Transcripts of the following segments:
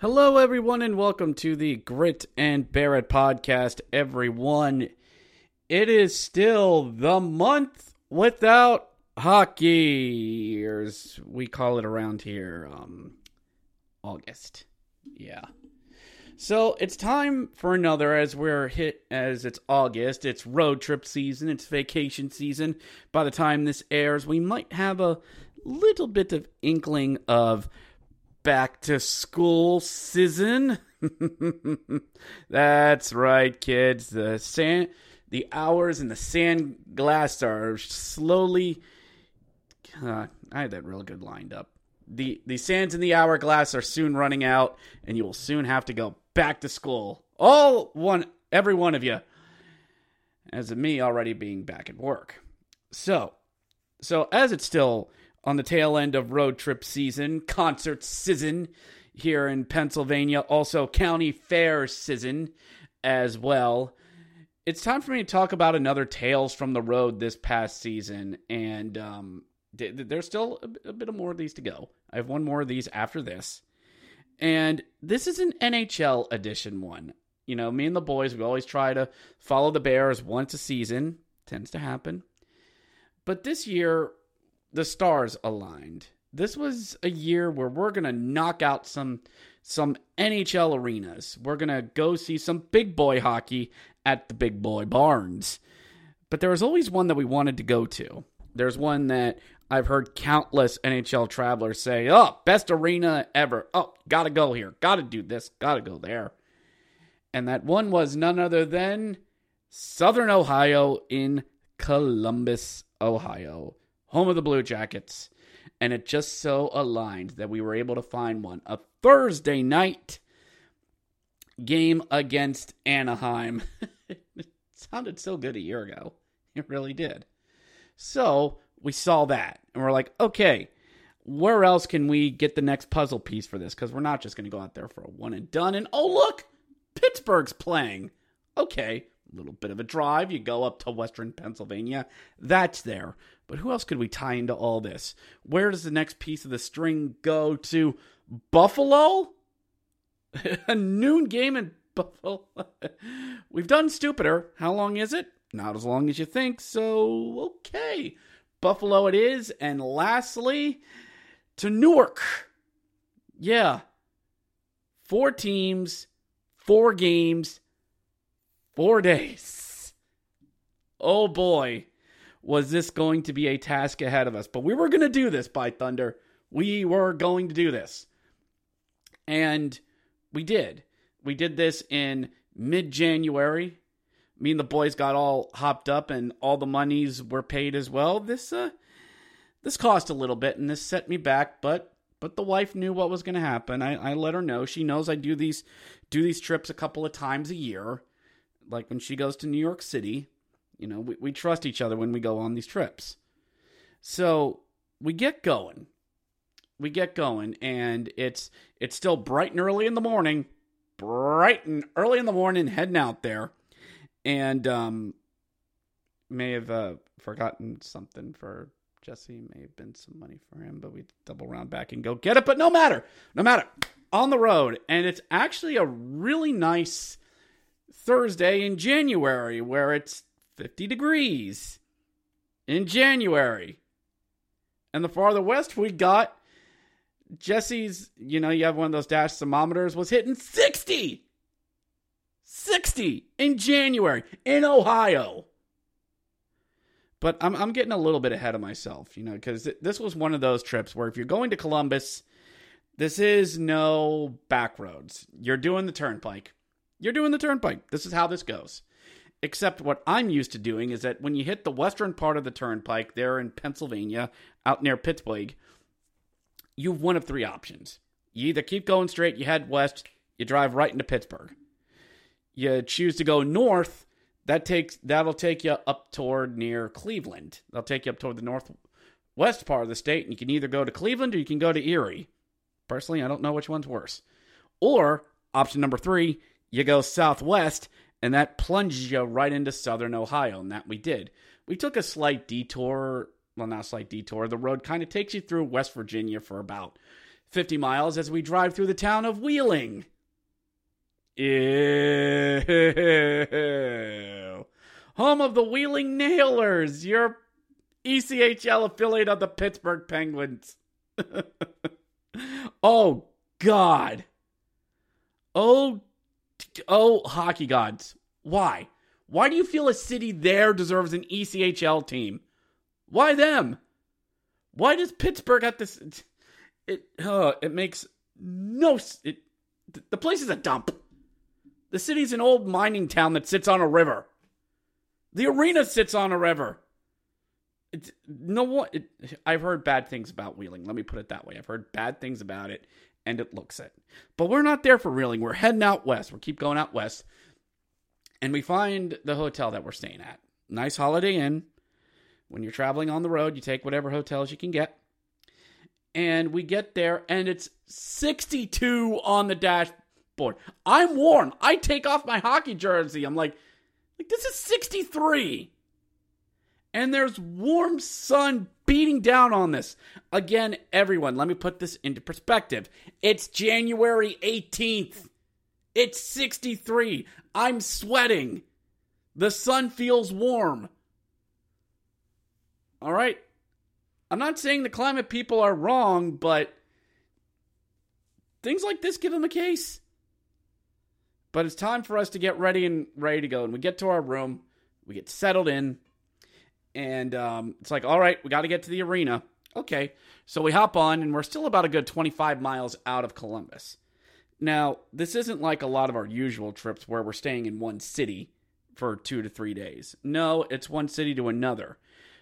Hello, everyone, and welcome to the Grit and Barrett podcast. Everyone, it is still the month without hockey, or as we call it around here, um, August. Yeah. So it's time for another as we're hit as it's August, it's road trip season, it's vacation season. By the time this airs, we might have a little bit of inkling of back to school season. That's right, kids. The sand, the hours in the sand glass are slowly. Uh, I had that real good lined up. The the sands in the hourglass are soon running out, and you will soon have to go back to school. All one, every one of you. As of me already being back at work. So, so as it's still on the tail end of road trip season, concert season here in Pennsylvania, also county fair season as well. It's time for me to talk about another Tales from the Road this past season, and um, there's still a, a bit of more of these to go. I have one more of these after this, and this is an NHL edition one. You know, me and the boys, we always try to follow the Bears once a season. Tends to happen. But this year, the stars aligned. This was a year where we're going to knock out some some NHL arenas. We're going to go see some big boy hockey at the big boy barns. But there was always one that we wanted to go to. There's one that I've heard countless NHL travelers say, "Oh, best arena ever. Oh, got to go here. Got to do this. Got to go there." And that one was none other than Southern Ohio in Columbus, Ohio home of the Blue Jackets. And it just so aligned that we were able to find one. A Thursday night game against Anaheim. it sounded so good a year ago. It really did. So we saw that. And we're like, okay, where else can we get the next puzzle piece for this? Because we're not just going to go out there for a one and done. And oh, look, Pittsburgh's playing. Okay, a little bit of a drive. You go up to Western Pennsylvania. That's there. But who else could we tie into all this? Where does the next piece of the string go to? Buffalo? a noon game in Buffalo. We've done stupider. How long is it? Not as long as you think, so okay. Buffalo it is. And lastly, to Newark. Yeah. Four teams, four games, four days. Oh boy, was this going to be a task ahead of us. But we were going to do this, by Thunder. We were going to do this. And we did. We did this in mid January. Me and the boys got all hopped up and all the monies were paid as well. This uh this cost a little bit and this set me back, but but the wife knew what was gonna happen. I, I let her know. She knows I do these do these trips a couple of times a year. Like when she goes to New York City. You know, we, we trust each other when we go on these trips. So we get going. We get going, and it's it's still bright and early in the morning. Bright and early in the morning, heading out there. And um may have uh, forgotten something for Jesse. May have been some money for him, but we double round back and go get it. But no matter, no matter. On the road, and it's actually a really nice Thursday in January where it's 50 degrees in January. And the farther west we got, Jesse's, you know, you have one of those dash thermometers, was hitting 60. 60 in January in Ohio. But I'm, I'm getting a little bit ahead of myself, you know, because this was one of those trips where if you're going to Columbus, this is no back roads. You're doing the turnpike. You're doing the turnpike. This is how this goes. Except what I'm used to doing is that when you hit the western part of the turnpike there in Pennsylvania, out near Pittsburgh, you have one of three options. You either keep going straight, you head west, you drive right into Pittsburgh. You choose to go north, that takes that'll take you up toward near Cleveland. They'll take you up toward the northwest part of the state, and you can either go to Cleveland or you can go to Erie. Personally, I don't know which one's worse. Or option number three, you go southwest and that plunges you right into southern Ohio, and that we did. We took a slight detour, well, not a slight detour. The road kind of takes you through West Virginia for about 50 miles as we drive through the town of Wheeling. Ew. Home of the Wheeling Nailers, your ECHL affiliate of the Pittsburgh Penguins. oh, God. Oh, Oh, hockey gods. Why? Why do you feel a city there deserves an ECHL team? Why them? Why does Pittsburgh have this? It uh, it makes no. It the place is a dump. The city's an old mining town that sits on a river. The arena sits on a river. It's, no one. It, I've heard bad things about Wheeling. Let me put it that way. I've heard bad things about it, and it looks it. But we're not there for Wheeling. We're heading out west. We keep going out west. And we find the hotel that we're staying at. Nice Holiday Inn. When you're traveling on the road, you take whatever hotels you can get. And we get there, and it's 62 on the dashboard. I'm warm. I take off my hockey jersey. I'm like, like this is 63 and there's warm sun beating down on this. Again, everyone, let me put this into perspective. It's January 18th. It's 63. I'm sweating. The sun feels warm. All right. I'm not saying the climate people are wrong, but things like this give them a case. But it's time for us to get ready and ready to go. And we get to our room, we get settled in, and um, it's like, all right, we got to get to the arena. Okay, so we hop on, and we're still about a good 25 miles out of Columbus. Now, this isn't like a lot of our usual trips where we're staying in one city for two to three days. No, it's one city to another.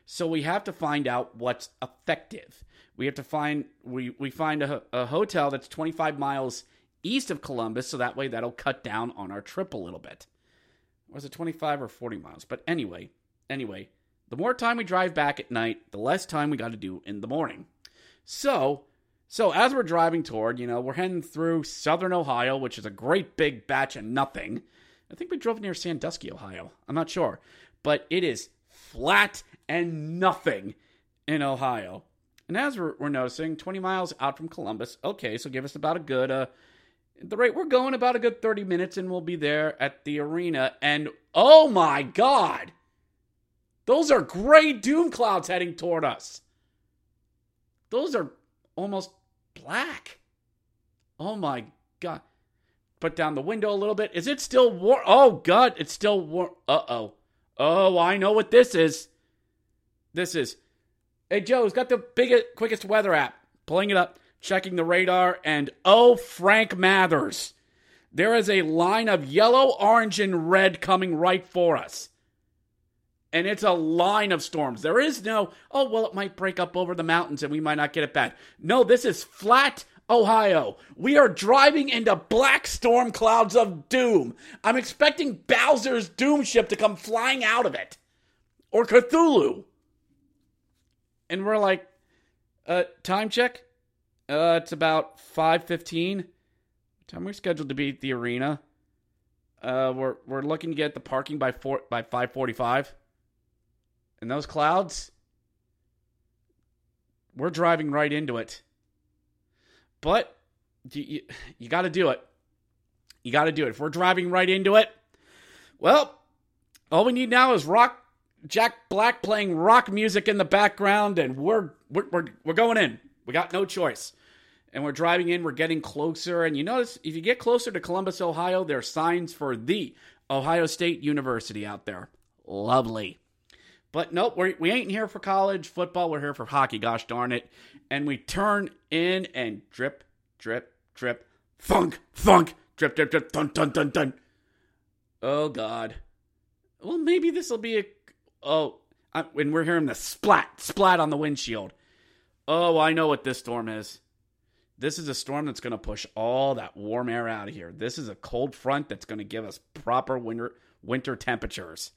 So we have to find out what's effective. We have to find we we find a, a hotel that's 25 miles east of Columbus, so that way that'll cut down on our trip a little bit. Was it 25 or 40 miles? But anyway, anyway, the more time we drive back at night, the less time we got to do in the morning. So, so as we're driving toward, you know, we're heading through southern Ohio, which is a great big batch of nothing. I think we drove near Sandusky, Ohio. I'm not sure, but it is flat and nothing in Ohio. And as we're, we're noticing, 20 miles out from Columbus, okay, so give us about a good uh, the rate we're going, about a good 30 minutes, and we'll be there at the arena. And oh my God, those are gray doom clouds heading toward us. Those are almost black. Oh my God. Put down the window a little bit. Is it still warm? Oh God, it's still warm. Uh oh. Oh, I know what this is. This is. Hey, Joe, who's got the biggest, quickest weather app. Pulling it up, checking the radar, and oh, Frank Mathers. There is a line of yellow, orange, and red coming right for us. And it's a line of storms. There is no, oh, well, it might break up over the mountains and we might not get it bad. No, this is flat Ohio. We are driving into black storm clouds of doom. I'm expecting Bowser's doom ship to come flying out of it. Or Cthulhu. And we're like, uh, time check? Uh, it's about 5.15. Time we're scheduled to be at the arena. Uh, we're, we're looking to get the parking by four, by 5.45. And those clouds, we're driving right into it. But you, you, you got to do it. You got to do it. If we're driving right into it, well, all we need now is rock Jack Black playing rock music in the background, and we're we're we're, we're going in. We got no choice. And we're driving in, we're getting closer. And you notice if you get closer to Columbus, Ohio, there are signs for the Ohio State University out there. Lovely. But nope, we're, we ain't here for college football. We're here for hockey, gosh darn it. And we turn in and drip, drip, drip, thunk, thunk, drip, drip, drip, dun, dun, dun, dun. Oh, God. Well, maybe this will be a. Oh, I, we're hearing the splat, splat on the windshield. Oh, I know what this storm is. This is a storm that's going to push all that warm air out of here. This is a cold front that's going to give us proper winter winter temperatures.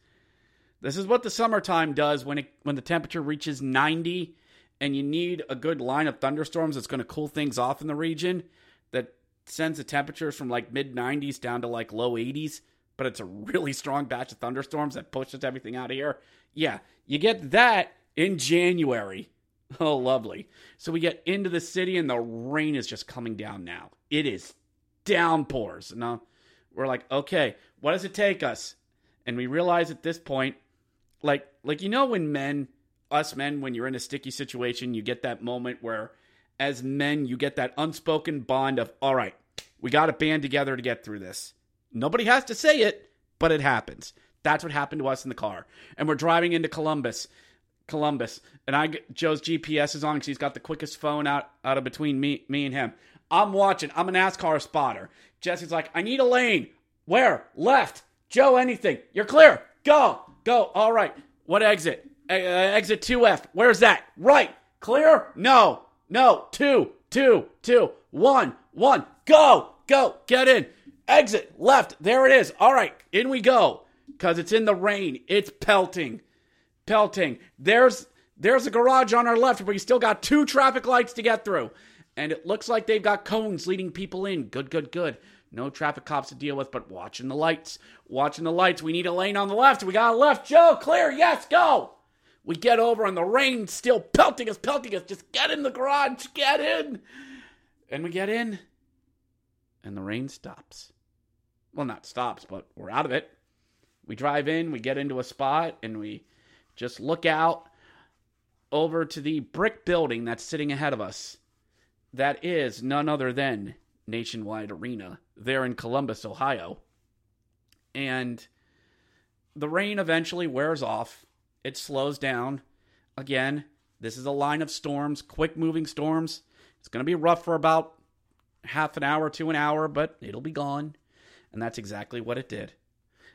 This is what the summertime does when it when the temperature reaches 90 and you need a good line of thunderstorms that's going to cool things off in the region that sends the temperatures from like mid 90s down to like low 80s, but it's a really strong batch of thunderstorms that pushes everything out of here. Yeah, you get that in January. Oh, lovely. So we get into the city and the rain is just coming down now. It is downpours. Now we're like, okay, what does it take us? And we realize at this point, like, like you know, when men, us men, when you're in a sticky situation, you get that moment where, as men, you get that unspoken bond of, all right, we got to band together to get through this. Nobody has to say it, but it happens. That's what happened to us in the car. And we're driving into Columbus. Columbus. And I Joe's GPS is on because he's got the quickest phone out, out of between me, me and him. I'm watching. I'm a NASCAR spotter. Jesse's like, I need a lane. Where? Left. Joe, anything. You're clear. Go. Go. All right. What exit? Uh, exit 2F. Where's that? Right. Clear? No. No. Two. Two. Two. One. One. Go. Go. Get in. Exit. Left. There it is. All right. In we go. Because it's in the rain. It's pelting pelting. There's there's a garage on our left but you still got two traffic lights to get through. And it looks like they've got cones leading people in. Good, good, good. No traffic cops to deal with, but watching the lights. Watching the lights. We need a lane on the left. We got a left. Joe, clear. Yes, go. We get over and the rain's still pelting us, pelting us. Just get in the garage. Get in. And we get in. And the rain stops. Well, not stops, but we're out of it. We drive in, we get into a spot, and we just look out over to the brick building that's sitting ahead of us. That is none other than Nationwide Arena there in Columbus, Ohio. And the rain eventually wears off. It slows down. Again, this is a line of storms, quick moving storms. It's going to be rough for about half an hour to an hour, but it'll be gone. And that's exactly what it did.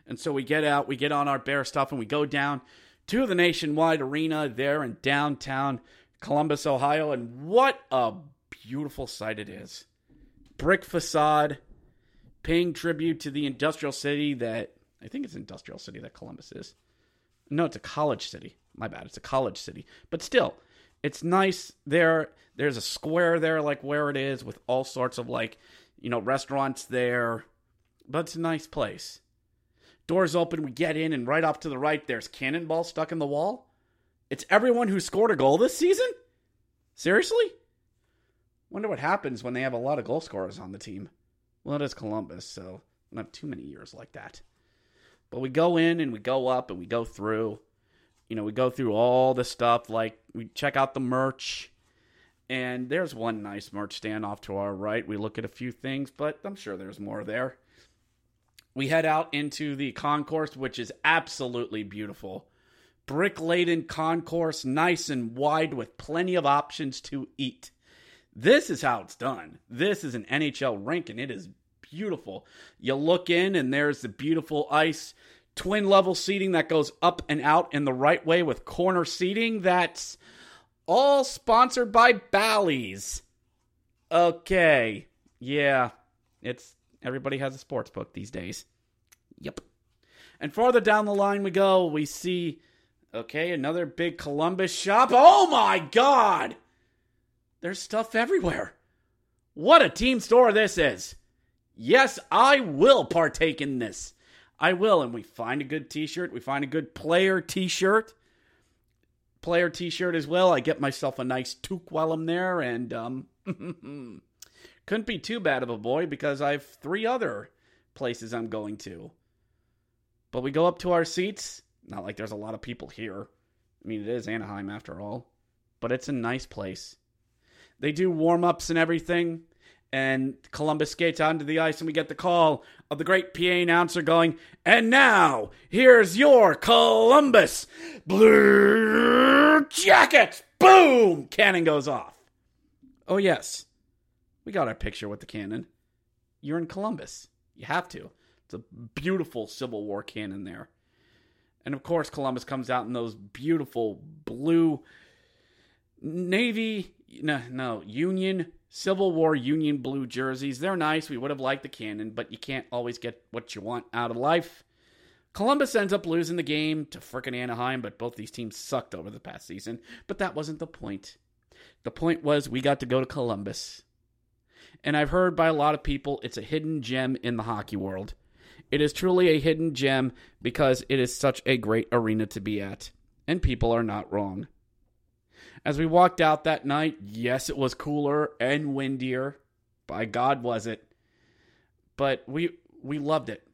And so we get out, we get on our bear stuff, and we go down to the Nationwide Arena there in downtown Columbus, Ohio. And what a beautiful sight it is. Brick facade, paying tribute to the industrial city that I think it's industrial city that Columbus is. No, it's a college city. My bad. It's a college city. But still, it's nice there. There's a square there, like where it is, with all sorts of like, you know, restaurants there. But it's a nice place. Doors open, we get in, and right off to the right, there's Cannonball stuck in the wall. It's everyone who scored a goal this season? Seriously? Wonder what happens when they have a lot of goal scorers on the team. Well, it is Columbus, so not have too many years like that. But we go in and we go up and we go through. You know, we go through all the stuff. Like we check out the merch, and there's one nice merch stand off to our right. We look at a few things, but I'm sure there's more there. We head out into the concourse, which is absolutely beautiful. Brick laden concourse, nice and wide with plenty of options to eat. This is how it's done. This is an NHL rink, and it is beautiful. You look in, and there's the beautiful ice twin level seating that goes up and out in the right way with corner seating. That's all sponsored by Bally's. Okay. Yeah. It's everybody has a sports book these days. Yep. And farther down the line we go, we see okay, another big Columbus shop. Oh my god. There's stuff everywhere. What a team store this is. Yes, I will partake in this. I will. And we find a good t shirt. We find a good player t shirt. Player t shirt as well. I get myself a nice toque while I'm there. And um, couldn't be too bad of a boy because I have three other places I'm going to. But we go up to our seats. Not like there's a lot of people here. I mean, it is Anaheim after all. But it's a nice place. They do warm ups and everything and Columbus skates onto the ice, and we get the call of the great PA announcer going, and now here's your Columbus Blue Jackets. Boom! Cannon goes off. Oh, yes. We got our picture with the cannon. You're in Columbus. You have to. It's a beautiful Civil War cannon there. And of course, Columbus comes out in those beautiful blue navy, no, no, Union Civil War Union blue jerseys. They're nice. We would have liked the cannon, but you can't always get what you want out of life. Columbus ends up losing the game to frickin' Anaheim, but both these teams sucked over the past season. But that wasn't the point. The point was we got to go to Columbus. And I've heard by a lot of people it's a hidden gem in the hockey world. It is truly a hidden gem because it is such a great arena to be at. And people are not wrong. As we walked out that night, yes, it was cooler and windier. By God, was it. But we we loved it.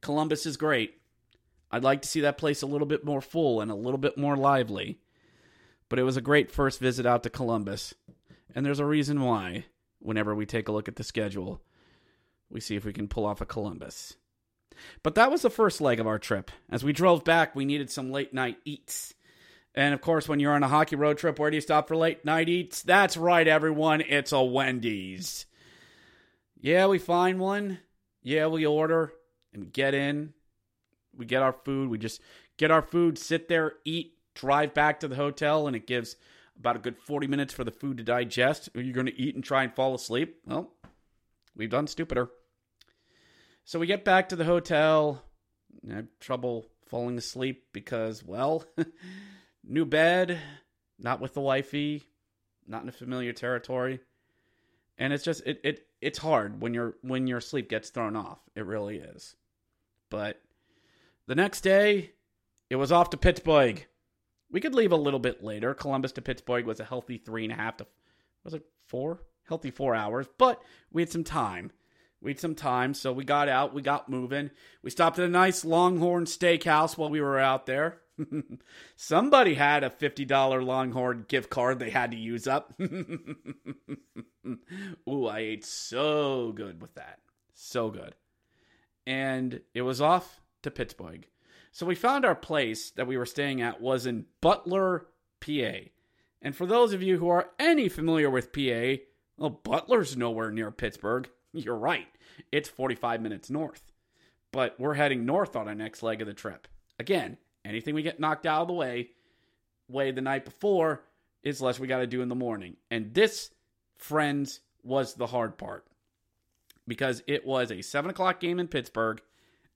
Columbus is great. I'd like to see that place a little bit more full and a little bit more lively. But it was a great first visit out to Columbus. And there's a reason why, whenever we take a look at the schedule, we see if we can pull off a Columbus. But that was the first leg of our trip. As we drove back, we needed some late night eats. And of course, when you're on a hockey road trip, where do you stop for late night eats? That's right, everyone. It's a Wendy's. Yeah, we find one. Yeah, we order and get in. We get our food. We just get our food, sit there, eat, drive back to the hotel, and it gives about a good 40 minutes for the food to digest. You're you going to eat and try and fall asleep? Well, we've done stupider. So we get back to the hotel. I have trouble falling asleep because, well, New bed, not with the wifey, not in a familiar territory. And it's just it, it it's hard when your when your sleep gets thrown off. It really is. But the next day, it was off to Pittsburgh. We could leave a little bit later. Columbus to Pittsburgh was a healthy three and a half to was it four? Healthy four hours, but we had some time. We had some time, so we got out, we got moving. We stopped at a nice Longhorn steakhouse while we were out there. Somebody had a $50 Longhorn gift card they had to use up. Ooh, I ate so good with that. So good. And it was off to Pittsburgh. So we found our place that we were staying at was in Butler, PA. And for those of you who are any familiar with PA, well, Butler's nowhere near Pittsburgh. You're right. It's 45 minutes north. But we're heading north on our next leg of the trip. Again, anything we get knocked out of the way way the night before is less we got to do in the morning. And this, friends, was the hard part because it was a seven o'clock game in Pittsburgh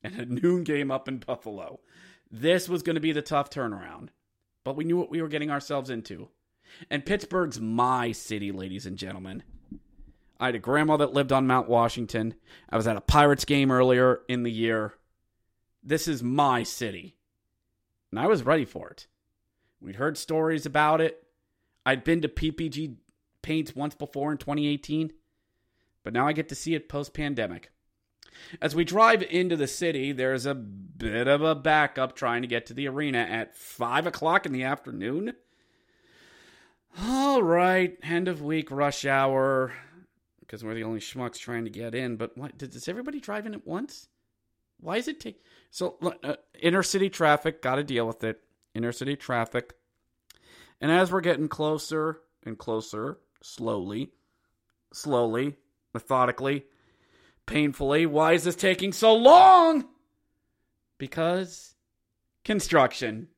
and a noon game up in Buffalo. This was going to be the tough turnaround, but we knew what we were getting ourselves into. And Pittsburgh's my city, ladies and gentlemen. I had a grandma that lived on Mount Washington. I was at a Pirates game earlier in the year. This is my city and I was ready for it. We'd heard stories about it. I'd been to PPG Paints once before in 2018, but now I get to see it post pandemic. As we drive into the city, there's a bit of a backup trying to get to the arena at 5 o'clock in the afternoon. All right, end of week rush hour, because we're the only schmucks trying to get in. But what, does everybody drive in at once? Why is it take so uh, inner city traffic? Got to deal with it. Inner city traffic, and as we're getting closer and closer, slowly, slowly, methodically, painfully, why is this taking so long? Because construction.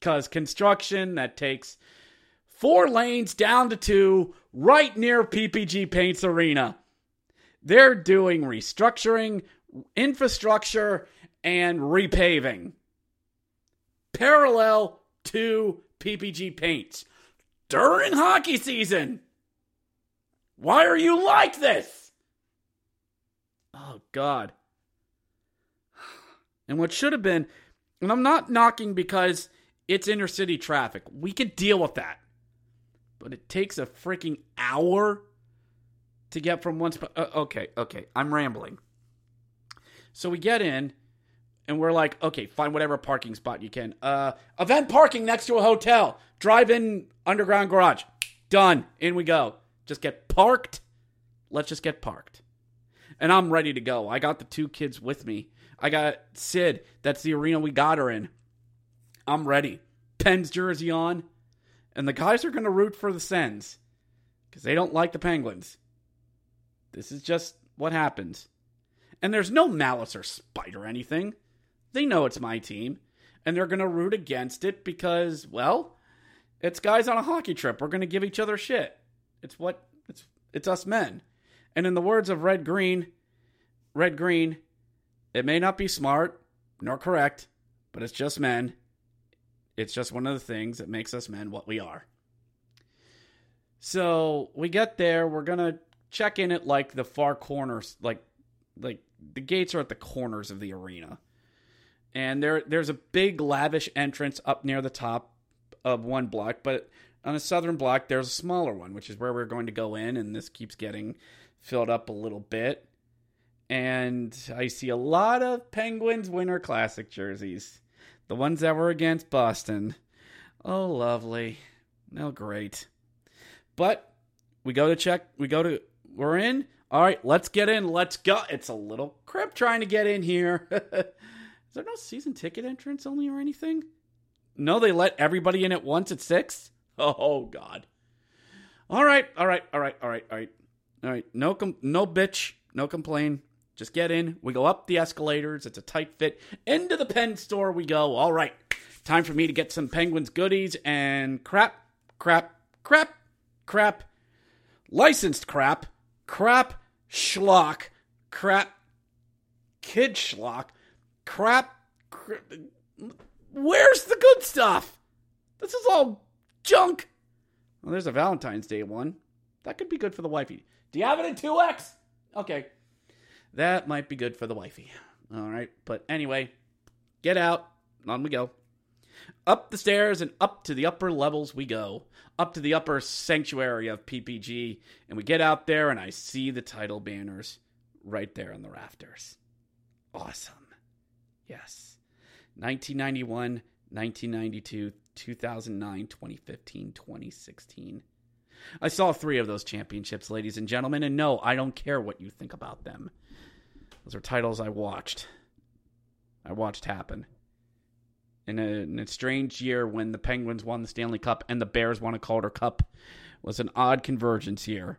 Because construction that takes four lanes down to two right near PPG Paints Arena. They're doing restructuring, infrastructure, and repaving. Parallel to PPG Paints during hockey season. Why are you like this? Oh, God. And what should have been, and I'm not knocking because it's inner city traffic. We could deal with that. But it takes a freaking hour to get from one spot. Uh, okay, okay. I'm rambling. So we get in and we're like, okay, find whatever parking spot you can. Uh, event parking next to a hotel. Drive in underground garage. Done. In we go. Just get parked. Let's just get parked. And I'm ready to go. I got the two kids with me. I got Sid. That's the arena we got her in. I'm ready. Pens jersey on. And the guys are going to root for the Sens because they don't like the Penguins. This is just what happens. And there's no malice or spite or anything. They know it's my team. And they're going to root against it because, well, it's guys on a hockey trip. We're going to give each other shit. It's what it's it's us men. And in the words of Red Green, Red Green, it may not be smart nor correct, but it's just men. It's just one of the things that makes us men what we are. So we get there, we're gonna check in at like the far corners, like like the gates are at the corners of the arena. And there there's a big lavish entrance up near the top of one block, but on the southern block there's a smaller one, which is where we're going to go in, and this keeps getting filled up a little bit. And I see a lot of Penguins Winter Classic jerseys. The ones that were against Boston. Oh, lovely. Oh, great. But we go to check. We go to. We're in. All right, let's get in. Let's go. It's a little crip trying to get in here. Is there no season ticket entrance only or anything? No, they let everybody in at once at six. Oh God. All right, all right, all right, all right, all right, all right. No, com- no bitch, no complain. Just get in. We go up the escalators. It's a tight fit. Into the pen store we go. All right. Time for me to get some Penguins goodies and crap, crap, crap, crap, licensed crap, crap, schlock, crap, kid schlock, crap. Where's the good stuff? This is all junk. Well, there's a Valentine's Day one. That could be good for the wifey. Do you have it in 2X? Okay. That might be good for the wifey. All right. But anyway, get out. On we go. Up the stairs and up to the upper levels we go. Up to the upper sanctuary of PPG. And we get out there and I see the title banners right there on the rafters. Awesome. Yes. 1991, 1992, 2009, 2015, 2016. I saw three of those championships, ladies and gentlemen, and no, I don't care what you think about them. Those are titles I watched. I watched happen. In a, in a, strange year when the Penguins won the Stanley Cup and the Bears won a Calder Cup was an odd convergence year.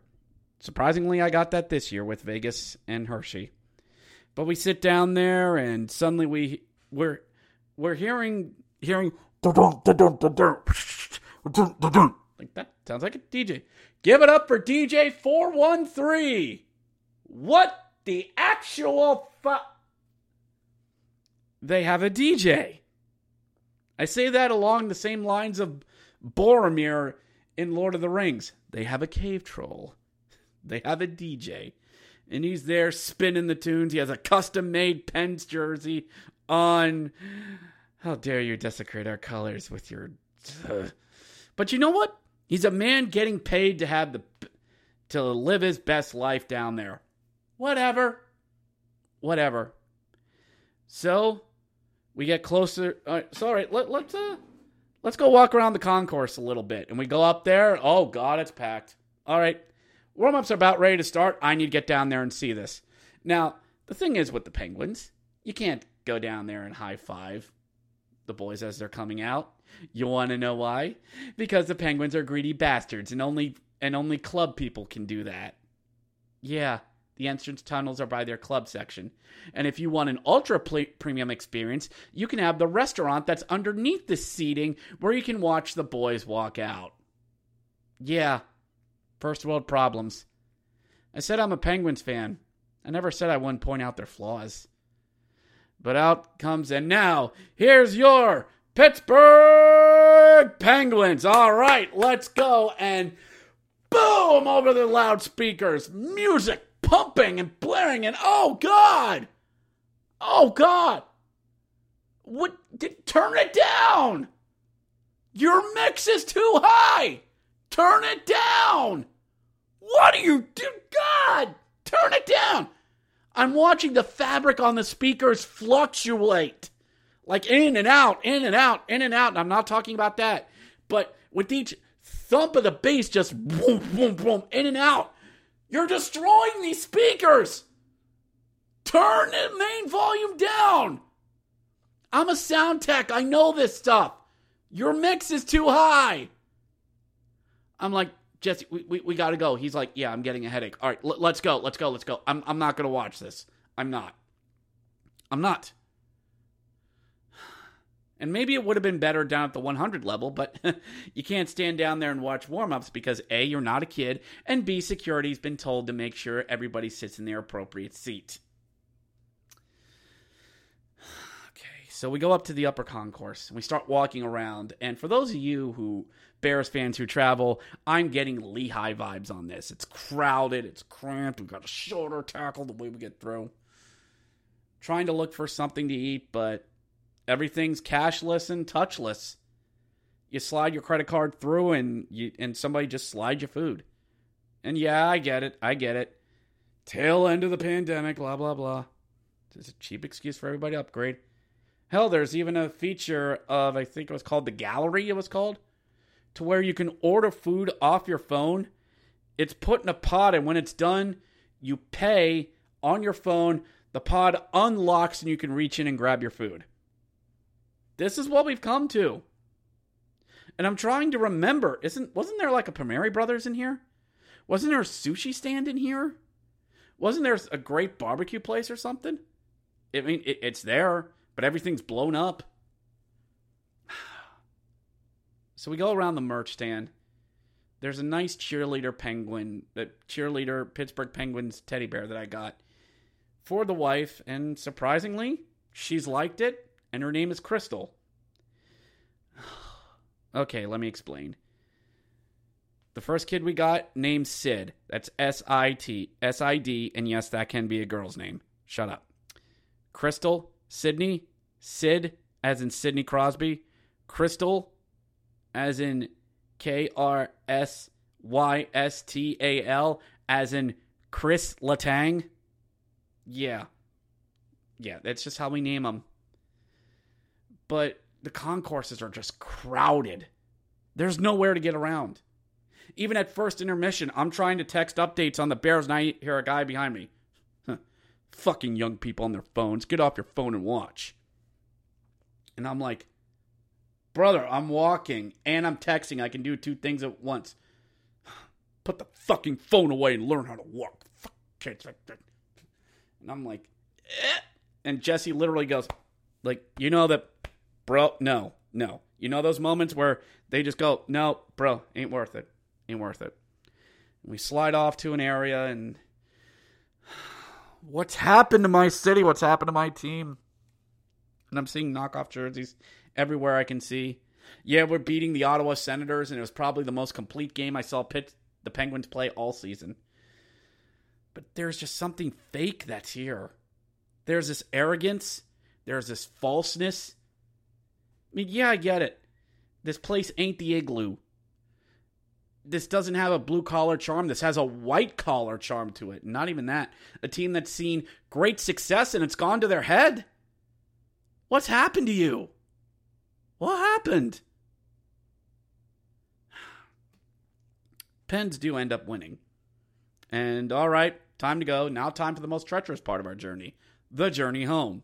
Surprisingly, I got that this year with Vegas and Hershey. But we sit down there and suddenly we we're we're hearing hearing like that sounds like a DJ. Give it up for DJ 413. What the actual fu- They have a DJ. I say that along the same lines of Boromir in Lord of the Rings. They have a cave troll. They have a DJ. And he's there spinning the tunes. He has a custom made Pens jersey on. How dare you desecrate our colors with your. But you know what? He's a man getting paid to have the to live his best life down there. Whatever. Whatever. So we get closer. All right, so all right, let, let's uh, let's go walk around the concourse a little bit. And we go up there. Oh God, it's packed. All right, warm ups are about ready to start. I need to get down there and see this. Now the thing is with the Penguins, you can't go down there and high five the boys as they're coming out. You want to know why? Because the Penguins are greedy bastards and only and only club people can do that. Yeah, the entrance tunnels are by their club section. And if you want an ultra premium experience, you can have the restaurant that's underneath the seating where you can watch the boys walk out. Yeah, first world problems. I said I'm a Penguins fan. I never said I wouldn't point out their flaws. But out comes, and now, here's your Pittsburgh Penguins. All right, let's go. And boom, over the loudspeakers, music pumping and blaring, and oh, God! Oh, God! What? Turn it down! Your mix is too high! Turn it down! What are you do? God! Turn it down! I'm watching the fabric on the speakers fluctuate. Like in and out, in and out, in and out. And I'm not talking about that. But with each thump of the bass just boom, boom, boom, in and out, you're destroying these speakers. Turn the main volume down. I'm a sound tech. I know this stuff. Your mix is too high. I'm like, Jesse, we, we, we got to go. He's like, yeah, I'm getting a headache. All right, l- let's go. Let's go. Let's go. I'm, I'm not going to watch this. I'm not. I'm not. And maybe it would have been better down at the 100 level, but you can't stand down there and watch warm ups because A, you're not a kid, and B, security's been told to make sure everybody sits in their appropriate seat. Okay, so we go up to the upper concourse and we start walking around. And for those of you who, Bears fans who travel, I'm getting Lehigh vibes on this. It's crowded, it's cramped, we've got a shoulder tackle the way we get through. Trying to look for something to eat, but everything's cashless and touchless. You slide your credit card through and you and somebody just slides your food. And yeah, I get it. I get it. Tail end of the pandemic, blah blah blah. It's a cheap excuse for everybody to upgrade. Hell, there's even a feature of I think it was called the gallery, it was called, to where you can order food off your phone. It's put in a pod, and when it's done, you pay on your phone. The pod unlocks and you can reach in and grab your food. This is what we've come to. And I'm trying to remember, isn't wasn't there like a Primanti Brothers in here? Wasn't there a sushi stand in here? Wasn't there a great barbecue place or something? I mean, it, it's there, but everything's blown up. So we go around the merch stand. There's a nice cheerleader penguin, the cheerleader Pittsburgh Penguins teddy bear that I got for the wife, and surprisingly, she's liked it and her name is Crystal. okay, let me explain. The first kid we got named Sid. That's S I T S I D, and yes, that can be a girl's name. Shut up. Crystal, Sydney, Sid, as in Sidney Crosby, Crystal, as in K R S Y S T A L, as in Chris Letang. Yeah. Yeah, that's just how we name them but the concourses are just crowded. There's nowhere to get around. Even at first intermission, I'm trying to text updates on the Bears, and I hear a guy behind me. Huh. Fucking young people on their phones. Get off your phone and watch. And I'm like, brother, I'm walking and I'm texting. I can do two things at once. Put the fucking phone away and learn how to walk. Fuck kids. And I'm like, eh. and Jesse literally goes, like, you know that bro, no, no. You know those moments where they just go, no, bro, ain't worth it. Ain't worth it. We slide off to an area and what's happened to my city? What's happened to my team? And I'm seeing knockoff jerseys everywhere I can see. Yeah, we're beating the Ottawa Senators, and it was probably the most complete game I saw Pitt, the Penguins play all season. But there's just something fake that's here. There's this arrogance. There's this falseness. I mean, yeah, I get it. This place ain't the igloo. this doesn't have a blue collar charm. This has a white collar charm to it. Not even that. A team that's seen great success and it's gone to their head. What's happened to you? What happened? Pens do end up winning. And all right, time to go. Now, time for the most treacherous part of our journey the journey home.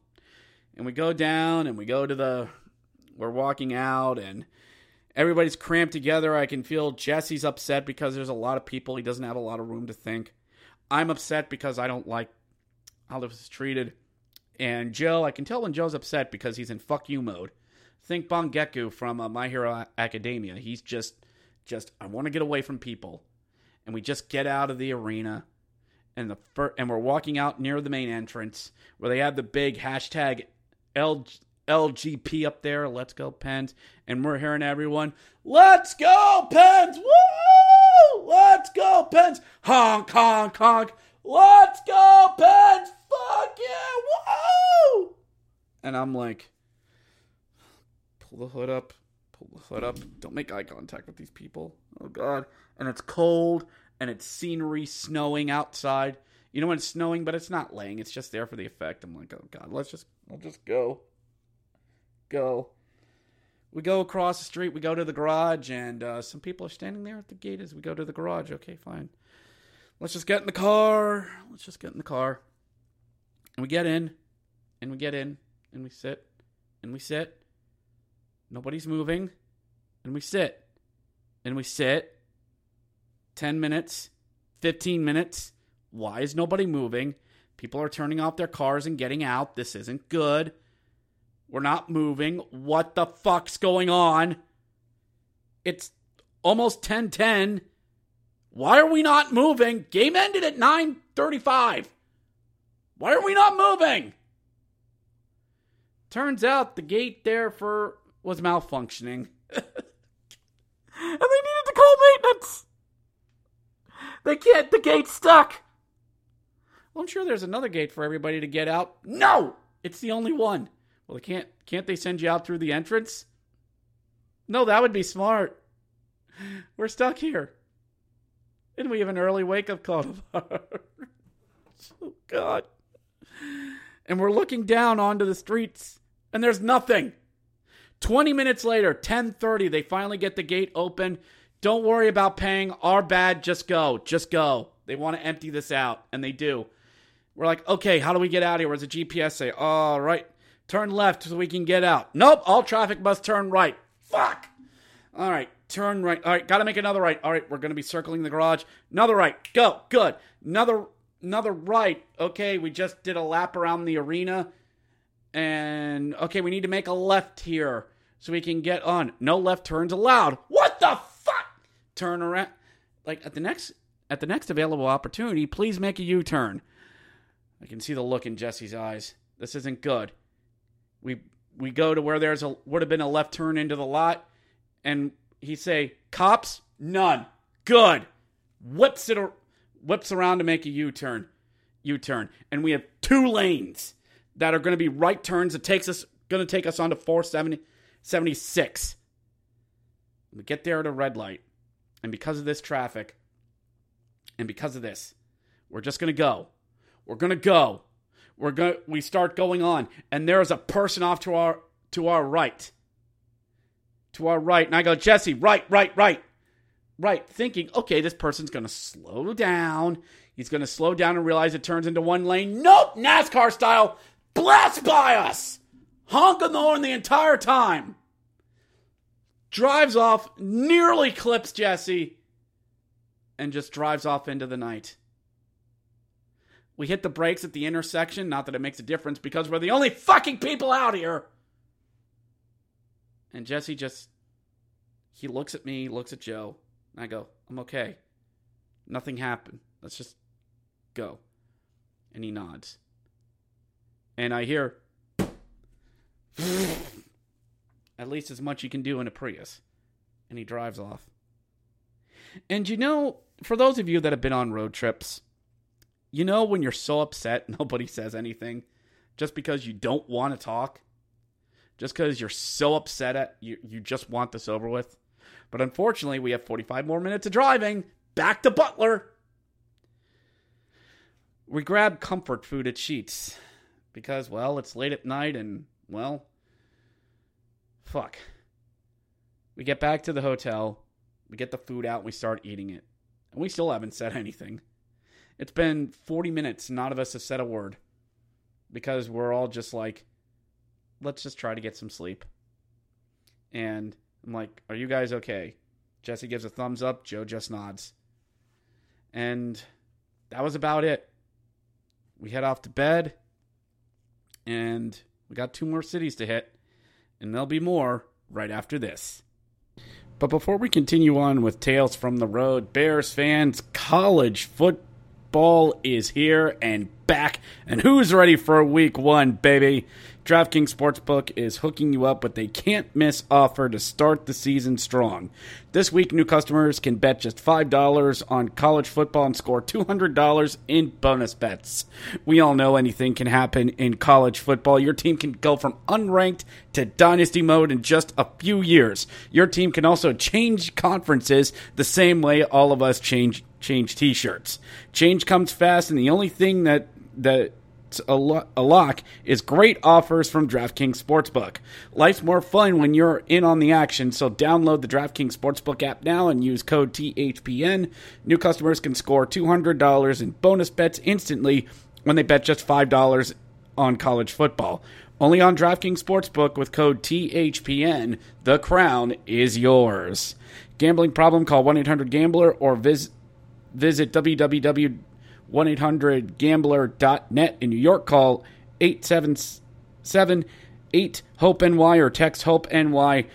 And we go down and we go to the. We're walking out and everybody's cramped together. I can feel Jesse's upset because there's a lot of people. He doesn't have a lot of room to think. I'm upset because I don't like how this is treated. And Joe, I can tell when Joe's upset because he's in fuck you mode. Think Bakugo from uh, My Hero Academia. He's just, just I want to get away from people, and we just get out of the arena, and the fir- and we're walking out near the main entrance where they have the big hashtag L- LGP up there. Let's go Pens, and we're hearing everyone, "Let's go Pens! Woo! Let's go Pens! Honk honk honk! Let's go Pens! Fuck yeah! Woo!" And I'm like pull the hood up, pull the hood up. Don't make eye contact with these people. Oh god. And it's cold and it's scenery snowing outside. You know when it's snowing, but it's not laying. It's just there for the effect. I'm like, oh god, let's just I'll just go. Go. We go across the street, we go to the garage, and uh, some people are standing there at the gate as we go to the garage. Okay, fine. Let's just get in the car. Let's just get in the car. And we get in, and we get in, and we sit, and we sit, Nobody's moving. And we sit. And we sit. 10 minutes. 15 minutes. Why is nobody moving? People are turning off their cars and getting out. This isn't good. We're not moving. What the fuck's going on? It's almost 10:10. Why are we not moving? Game ended at 9:35. Why are we not moving? Turns out the gate there for was malfunctioning. and they needed to call maintenance. They can't, the gate's stuck. Well, I'm sure there's another gate for everybody to get out. No! It's the only one. Well, they can't can't they send you out through the entrance? No, that would be smart. We're stuck here. And we have an early wake up call oh God. And we're looking down onto the streets, and there's nothing. 20 minutes later, 10:30, they finally get the gate open. Don't worry about paying. Our bad. Just go. Just go. They want to empty this out, and they do. We're like, okay, how do we get out of here? Where's the GPS say? All right, turn left so we can get out. Nope, all traffic must turn right. Fuck. All right, turn right. All right, got to make another right. All right, we're going to be circling the garage. Another right. Go. Good. Another another right. Okay, we just did a lap around the arena. And okay, we need to make a left here so we can get on. No left turns allowed. What the fuck? Turn around. Like at the next at the next available opportunity, please make a U-turn. I can see the look in Jesse's eyes. This isn't good. We we go to where there's a would have been a left turn into the lot, and he say, "Cops, none. Good." Whips it, whips around to make a U-turn, U-turn, and we have two lanes that are going to be right turns. That takes us going to take us onto 470 76. We get there at a red light, and because of this traffic, and because of this, we're just gonna go. We're gonna go. We're going. We start going on, and there is a person off to our to our right. To our right, and I go, Jesse, right, right, right, right. Thinking, okay, this person's gonna slow down. He's gonna slow down and realize it turns into one lane. Nope, NASCAR style, blast by us honking the horn the entire time. Drives off, nearly clips Jesse, and just drives off into the night. We hit the brakes at the intersection, not that it makes a difference because we're the only fucking people out here. And Jesse just he looks at me, looks at Joe, and I go, "I'm okay. Nothing happened. Let's just go." And he nods. And I hear At least as much you can do in a Prius. And he drives off. And you know, for those of you that have been on road trips, you know when you're so upset nobody says anything just because you don't want to talk? Just because you're so upset at you you just want this over with? But unfortunately, we have 45 more minutes of driving back to Butler. We grab comfort food at Sheetz because, well, it's late at night and, well, fuck. We get back to the hotel, we get the food out, and we start eating it. And we still haven't said anything. It's been 40 minutes, none of us have said a word because we're all just like, let's just try to get some sleep. And I'm like, are you guys okay? Jesse gives a thumbs up, Joe just nods. And that was about it. We head off to bed, and we got two more cities to hit, and there'll be more right after this. But before we continue on with Tales from the Road, Bears fans, college football is here and back. And who's ready for week one, baby? DraftKings Sportsbook is hooking you up with a can't miss offer to start the season strong. This week, new customers can bet just $5 on college football and score $200 in bonus bets. We all know anything can happen in college football. Your team can go from unranked to dynasty mode in just a few years. Your team can also change conferences the same way all of us change change t-shirts. Change comes fast and the only thing that that a, lo- a lock is great offers from DraftKings Sportsbook. Life's more fun when you're in on the action, so download the DraftKings Sportsbook app now and use code THPN. New customers can score $200 in bonus bets instantly when they bet just $5 on college football. Only on DraftKings Sportsbook with code THPN. The crown is yours. Gambling problem? Call 1 800 Gambler or vis- visit www 1 800 gambler.net. In New York, call 877 8 HOPE NY or text HOPE NY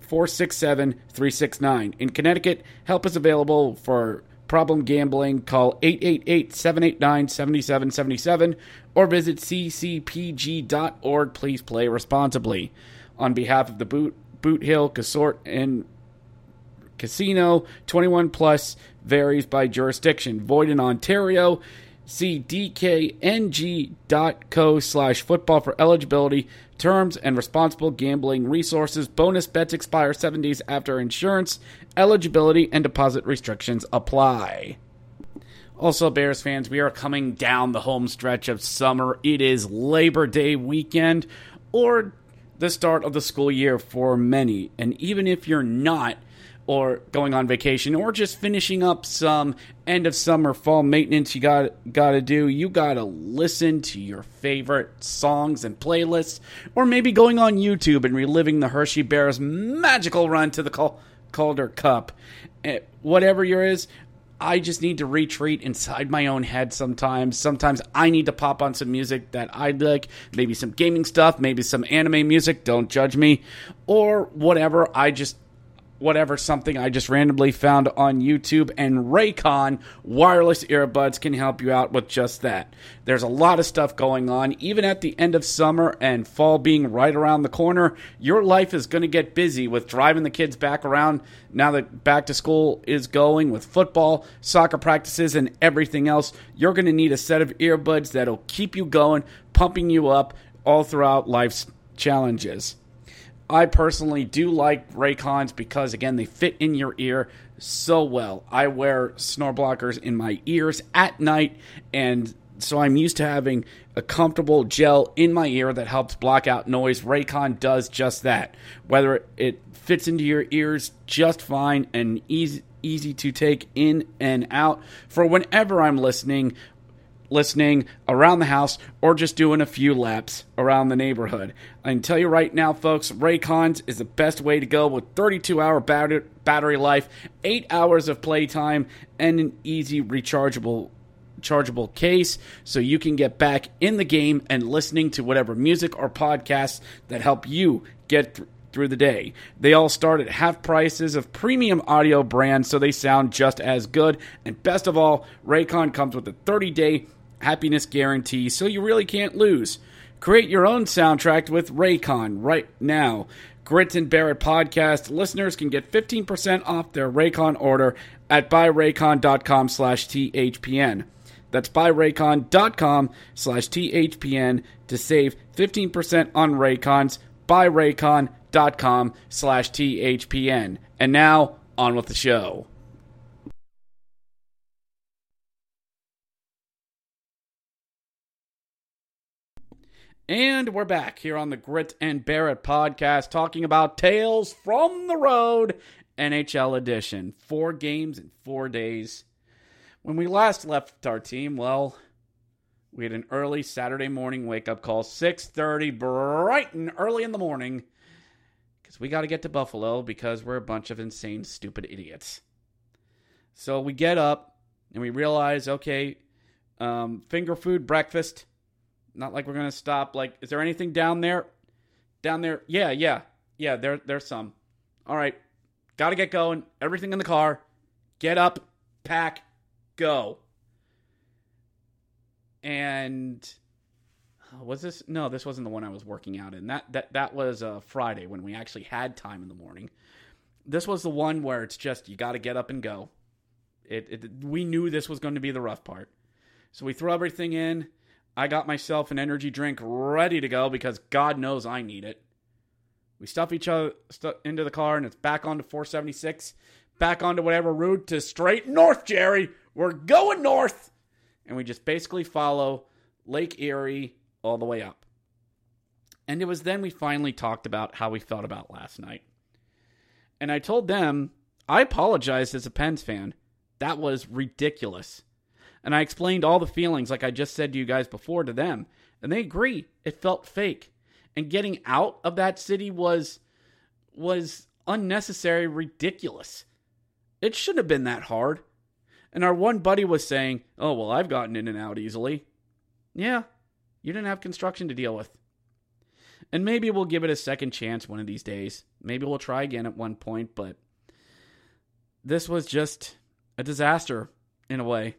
467 369. In Connecticut, help is available for problem gambling. Call 888 789 7777 or visit ccpg.org. Please play responsibly. On behalf of the Boot, Boot Hill Resort and Casino, 21 plus varies by jurisdiction. Void in Ontario. See dkng.co slash football for eligibility, terms, and responsible gambling resources. Bonus bets expire seven days after insurance. Eligibility and deposit restrictions apply. Also, Bears fans, we are coming down the home stretch of summer. It is Labor Day weekend or the start of the school year for many. And even if you're not, or going on vacation or just finishing up some end of summer fall maintenance you got got to do you got to listen to your favorite songs and playlists or maybe going on YouTube and reliving the Hershey Bears magical run to the Calder Cup eh, whatever yours I just need to retreat inside my own head sometimes. Sometimes I need to pop on some music that I like, maybe some gaming stuff, maybe some anime music, don't judge me, or whatever. I just whatever something I just randomly found on YouTube, and Raycon wireless earbuds can help you out with just that. There's a lot of stuff going on, even at the end of summer and fall being right around the corner. Your life is going to get busy with driving the kids back around now that back to school is going with football, soccer practices, and everything else. You're going to need a set of earbuds that'll keep you going, pumping you up all throughout life's challenges. I personally do like Raycons because, again, they fit in your ear so well. I wear snore blockers in my ears at night, and so I'm used to having a comfortable gel in my ear that helps block out noise. Raycon does just that. Whether it fits into your ears just fine and easy easy to take in and out for whenever I'm listening listening around the house, or just doing a few laps around the neighborhood. I can tell you right now, folks, Raycons is the best way to go with 32 hour battery life, 8 hours of playtime, and an easy rechargeable chargeable case so you can get back in the game and listening to whatever music or podcasts that help you get th- through the day. They all start at half prices of premium audio brands so they sound just as good. And best of all, Raycon comes with a 30 day happiness guarantee, so you really can't lose. Create your own soundtrack with Raycon right now. Grin and Bear It podcast listeners can get 15% off their Raycon order at buyraycon.com slash THPN. That's buyraycon.com slash THPN to save 15% on Raycons. Buyraycon.com slash THPN. And now, On with the show. And we're back here on the Grin and Bear It podcast talking about Tales from the Road NHL edition. Four games in four days. When we last left our team, well, we had an early Saturday morning wake up call, 6:30, bright and early in the morning, because we got to get to Buffalo because we're a bunch of insane, stupid idiots. So we get up and we realize, okay, um, finger food breakfast not like we're gonna stop. Like, is there anything down there? Down there? Yeah, yeah, yeah. There, there's some. All right, gotta get going. Everything in the car. Get up, pack, go. And uh, was this? No, this wasn't the one I was working out in. That that that was uh, Friday when we actually had time in the morning. This was the one where it's just you got to get up and go. It, it we knew this was going to be the rough part, so we throw everything in I got myself an energy drink ready to go because God knows I need it. We stuff each other stu- into the car and it's back onto 476, back onto whatever route to straight north, Jerry. We're going north. And we just basically follow Lake Erie all the way up. And it was then we finally talked about how we felt about last night. And I told them, I apologized as a Pens fan. That was ridiculous. And I explained all the feelings, like I just said to you guys before, to them. And they agree. It felt fake. And getting out of that city was was unnecessary, ridiculous. It shouldn't have been that hard. And our one buddy was saying, Oh, well, I've gotten in and out easily. Yeah, you didn't have construction to deal with. And maybe we'll give it a second chance one of these days. Maybe we'll try again at one point, but this was just a disaster in a way.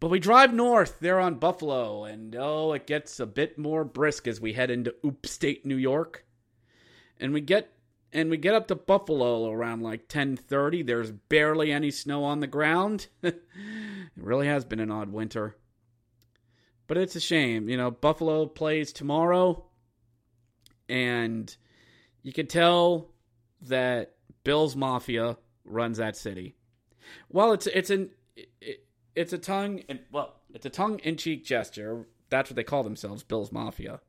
But we drive north there on Buffalo, and oh, it gets a bit more brisk as we head into upstate New York. And we get and we get up to Buffalo around like 10:30. There's barely any snow on the ground. it really has been an odd winter. But it's a shame, you know, Buffalo plays tomorrow and you can tell that Bill's Mafia runs that city. Well, it's it's an it, it's a tongue and well, it's a tongue in cheek gesture. That's what they call themselves, Bills Mafia.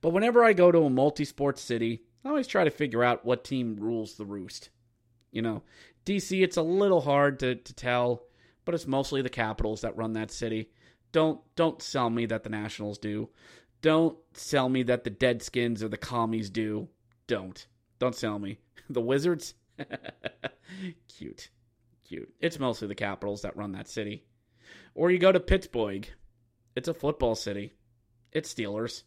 But whenever I go to a multi sports city, I always try to figure out what team rules the roost. You know, DC, it's a little hard to, to tell, but it's mostly the Capitals that run that city. Don't don't sell me that the Nationals do. Don't sell me that the Deadskins or the Commies do. Don't. Don't sell me. The Wizards? Cute. Cute. It's mostly the Capitals that run that city. Or you go to Pittsburgh. It's a football city. It's Steelers.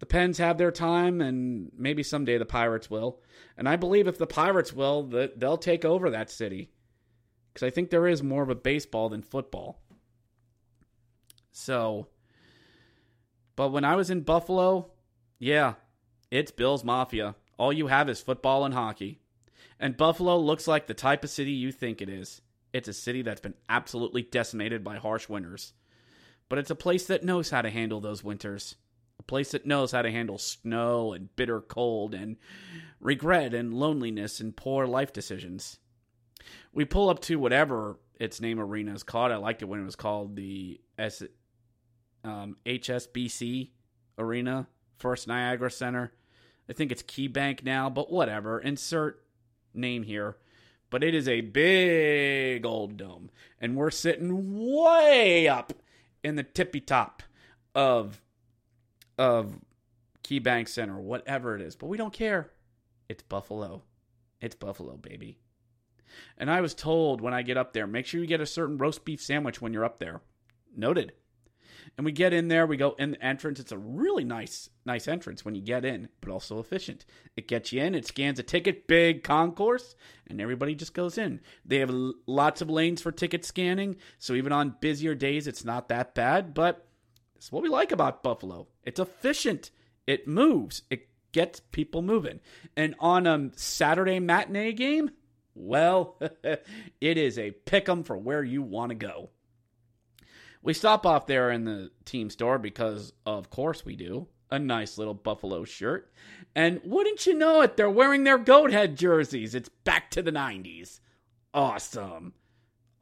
The Pens have their time, and maybe someday the Pirates will. And I believe if the Pirates will, that they'll take over that city. Because I think there is more of a baseball than football. So, but when I was in Buffalo, yeah, it's Bills Mafia. All you have is football and hockey. And Buffalo looks like the type of city you think it is. It's a city that's been absolutely decimated by harsh winters. But it's a place that knows how to handle those winters. A place that knows how to handle snow and bitter cold and regret and loneliness and poor life decisions. We pull up to whatever its name arena is called. I liked it when it was called the S, um, HSBC Arena, First Niagara Center. I think it's KeyBank now, but whatever. Insert name here but it is a big old dome. And we're sitting way up in the tippy top of of KeyBank Center, whatever it is. But we don't care. It's Buffalo. It's Buffalo, baby. And I was told when I get up there, make sure you get a certain roast beef sandwich when you're up there. Noted. And we get in there, we go in the entrance. It's a really nice, nice entrance when you get in, but also efficient. It gets you in, it scans a ticket, big concourse, and everybody just goes in. They have lots of lanes for ticket scanning, so even on busier days, it's not that bad. But it's what we like about Buffalo. It's efficient. It moves. It gets people moving. And on a Saturday matinee game, well, it is a pick 'em for where you want to go. We stop off there in the team store because, of course, we do. a nice little Buffalo shirt. And wouldn't you know it, they're wearing their goat head jerseys. It's back to the 90s. Awesome.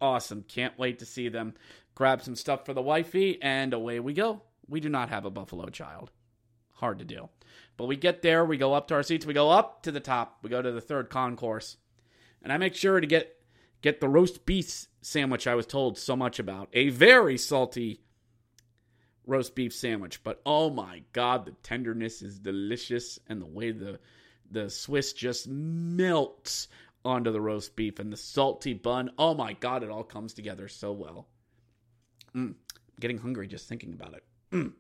Awesome. Can't wait to see them. Grab some stuff for the wifey, and away we go. We do not have a Buffalo child. Hard to do. But we get there, we go up to our seats, we go up to the top, we go to the third concourse. And I make sure to get get the roast beef sandwich I was told so much about. A very salty roast beef sandwich, but oh my god, the tenderness is delicious and the way the the Swiss just melts onto the roast beef and the salty bun. Oh my god, it all comes together so well. Mm, getting hungry just thinking about it. Mm.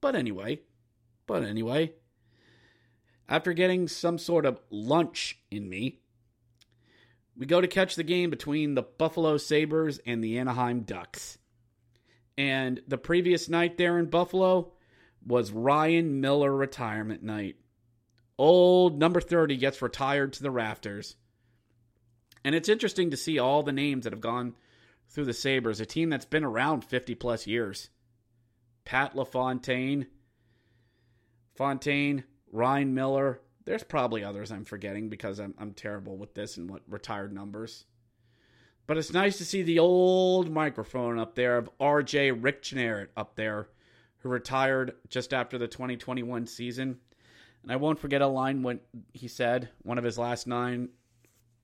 But anyway, but anyway, after getting some sort of lunch in me, we go to catch the game between the Buffalo Sabres and the Anaheim Ducks. And the previous night there in Buffalo was Ryan Miller retirement night. Old number 30 gets retired to the rafters. And it's interesting to see all the names that have gone through the Sabres, a team that's been around 50 plus years. Pat LaFontaine, Fontaine, Ryan Miller. There's probably others I'm forgetting because I'm, I'm terrible with this and what retired numbers. But it's nice to see the old microphone up there of RJ Rick Jeanneret up there, who retired just after the 2021 season. And I won't forget a line when he said, one of his last nine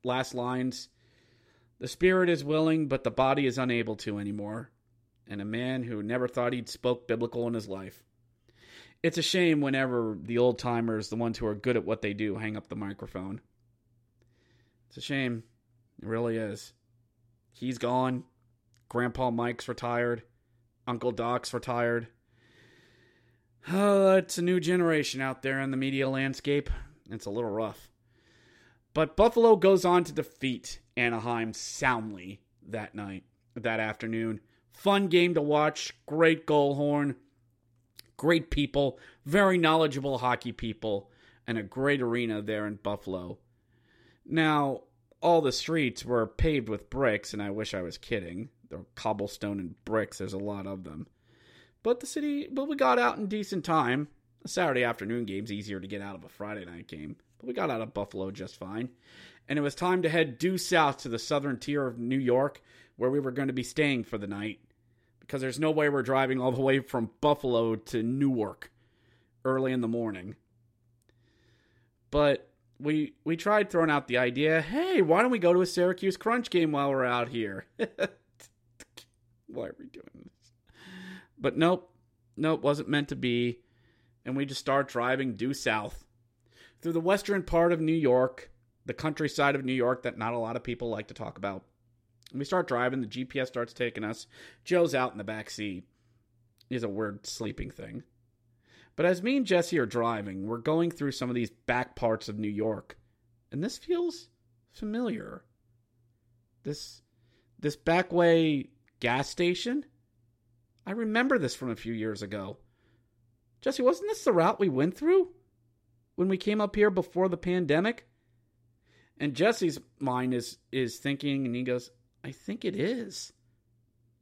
last lines. The spirit is willing, but the body is unable to anymore. And a man who never thought he'd spoke biblical in his life. It's a shame whenever the old timers, the ones who are good at what they do, hang up the microphone. It's a shame. It really is. He's gone. Grandpa Mike's retired. Uncle Doc's retired. Oh, it's a new generation out there in the media landscape. It's a little rough. But Buffalo goes on to defeat Anaheim soundly that night, that afternoon. Fun game to watch. Great goal horn. Great people. Very knowledgeable hockey people. And a great arena there in Buffalo. Now, all the streets were paved with bricks, and I wish I was kidding. They're cobblestone and bricks, there's a lot of them. But the city, but we got out in decent time. A Saturday afternoon game's easier to get out of a Friday night game, but we got out of Buffalo just fine. And it was time to head due south to the southern tier of New York, where we were going to be staying for the night. Because there's no way we're driving all the way from Buffalo to Newark early in the morning. But we we tried throwing out the idea, hey, why don't we go to a Syracuse Crunch game while we're out here? why are we doing this? But nope, nope, wasn't meant to be. And we just start driving due south through the western part of New York, the countryside of New York that not a lot of people like to talk about. We start driving, the GPS starts taking us. Joe's out in the back seat. He's a weird sleeping thing. But as me and Jesse are driving, we're going through some of these back parts of New York, and this feels familiar. This this backway gas station? I remember this from a few years ago. Jesse, wasn't this the route we went through when we came up here before the pandemic? And Jesse's mind is is thinking and he goes, "I think it is.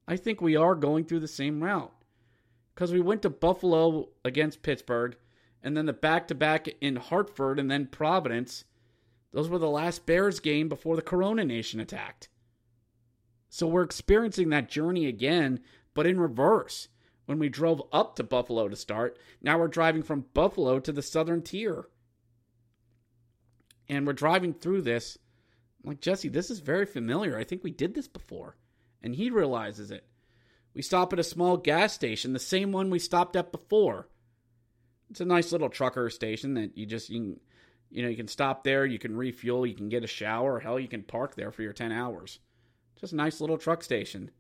I think we are going through the same route." because we went to Buffalo against Pittsburgh, and then the back to back in Hartford and then Providence. Those were the last Bears game before the Corona Nation attacked. So we're experiencing that journey again, but in reverse. When we drove up to Buffalo to start, now we're driving from Buffalo to the southern tier. And we're driving through this. Like, Jesse, this is very familiar. I think we did this before. And he realizes it. We stop at a small gas station, the same one we stopped at before. It's a nice little trucker station that you just you can, you know you can stop there, you can refuel, you can get a shower, hell you can park there for your 10 hours. Just a nice little truck station.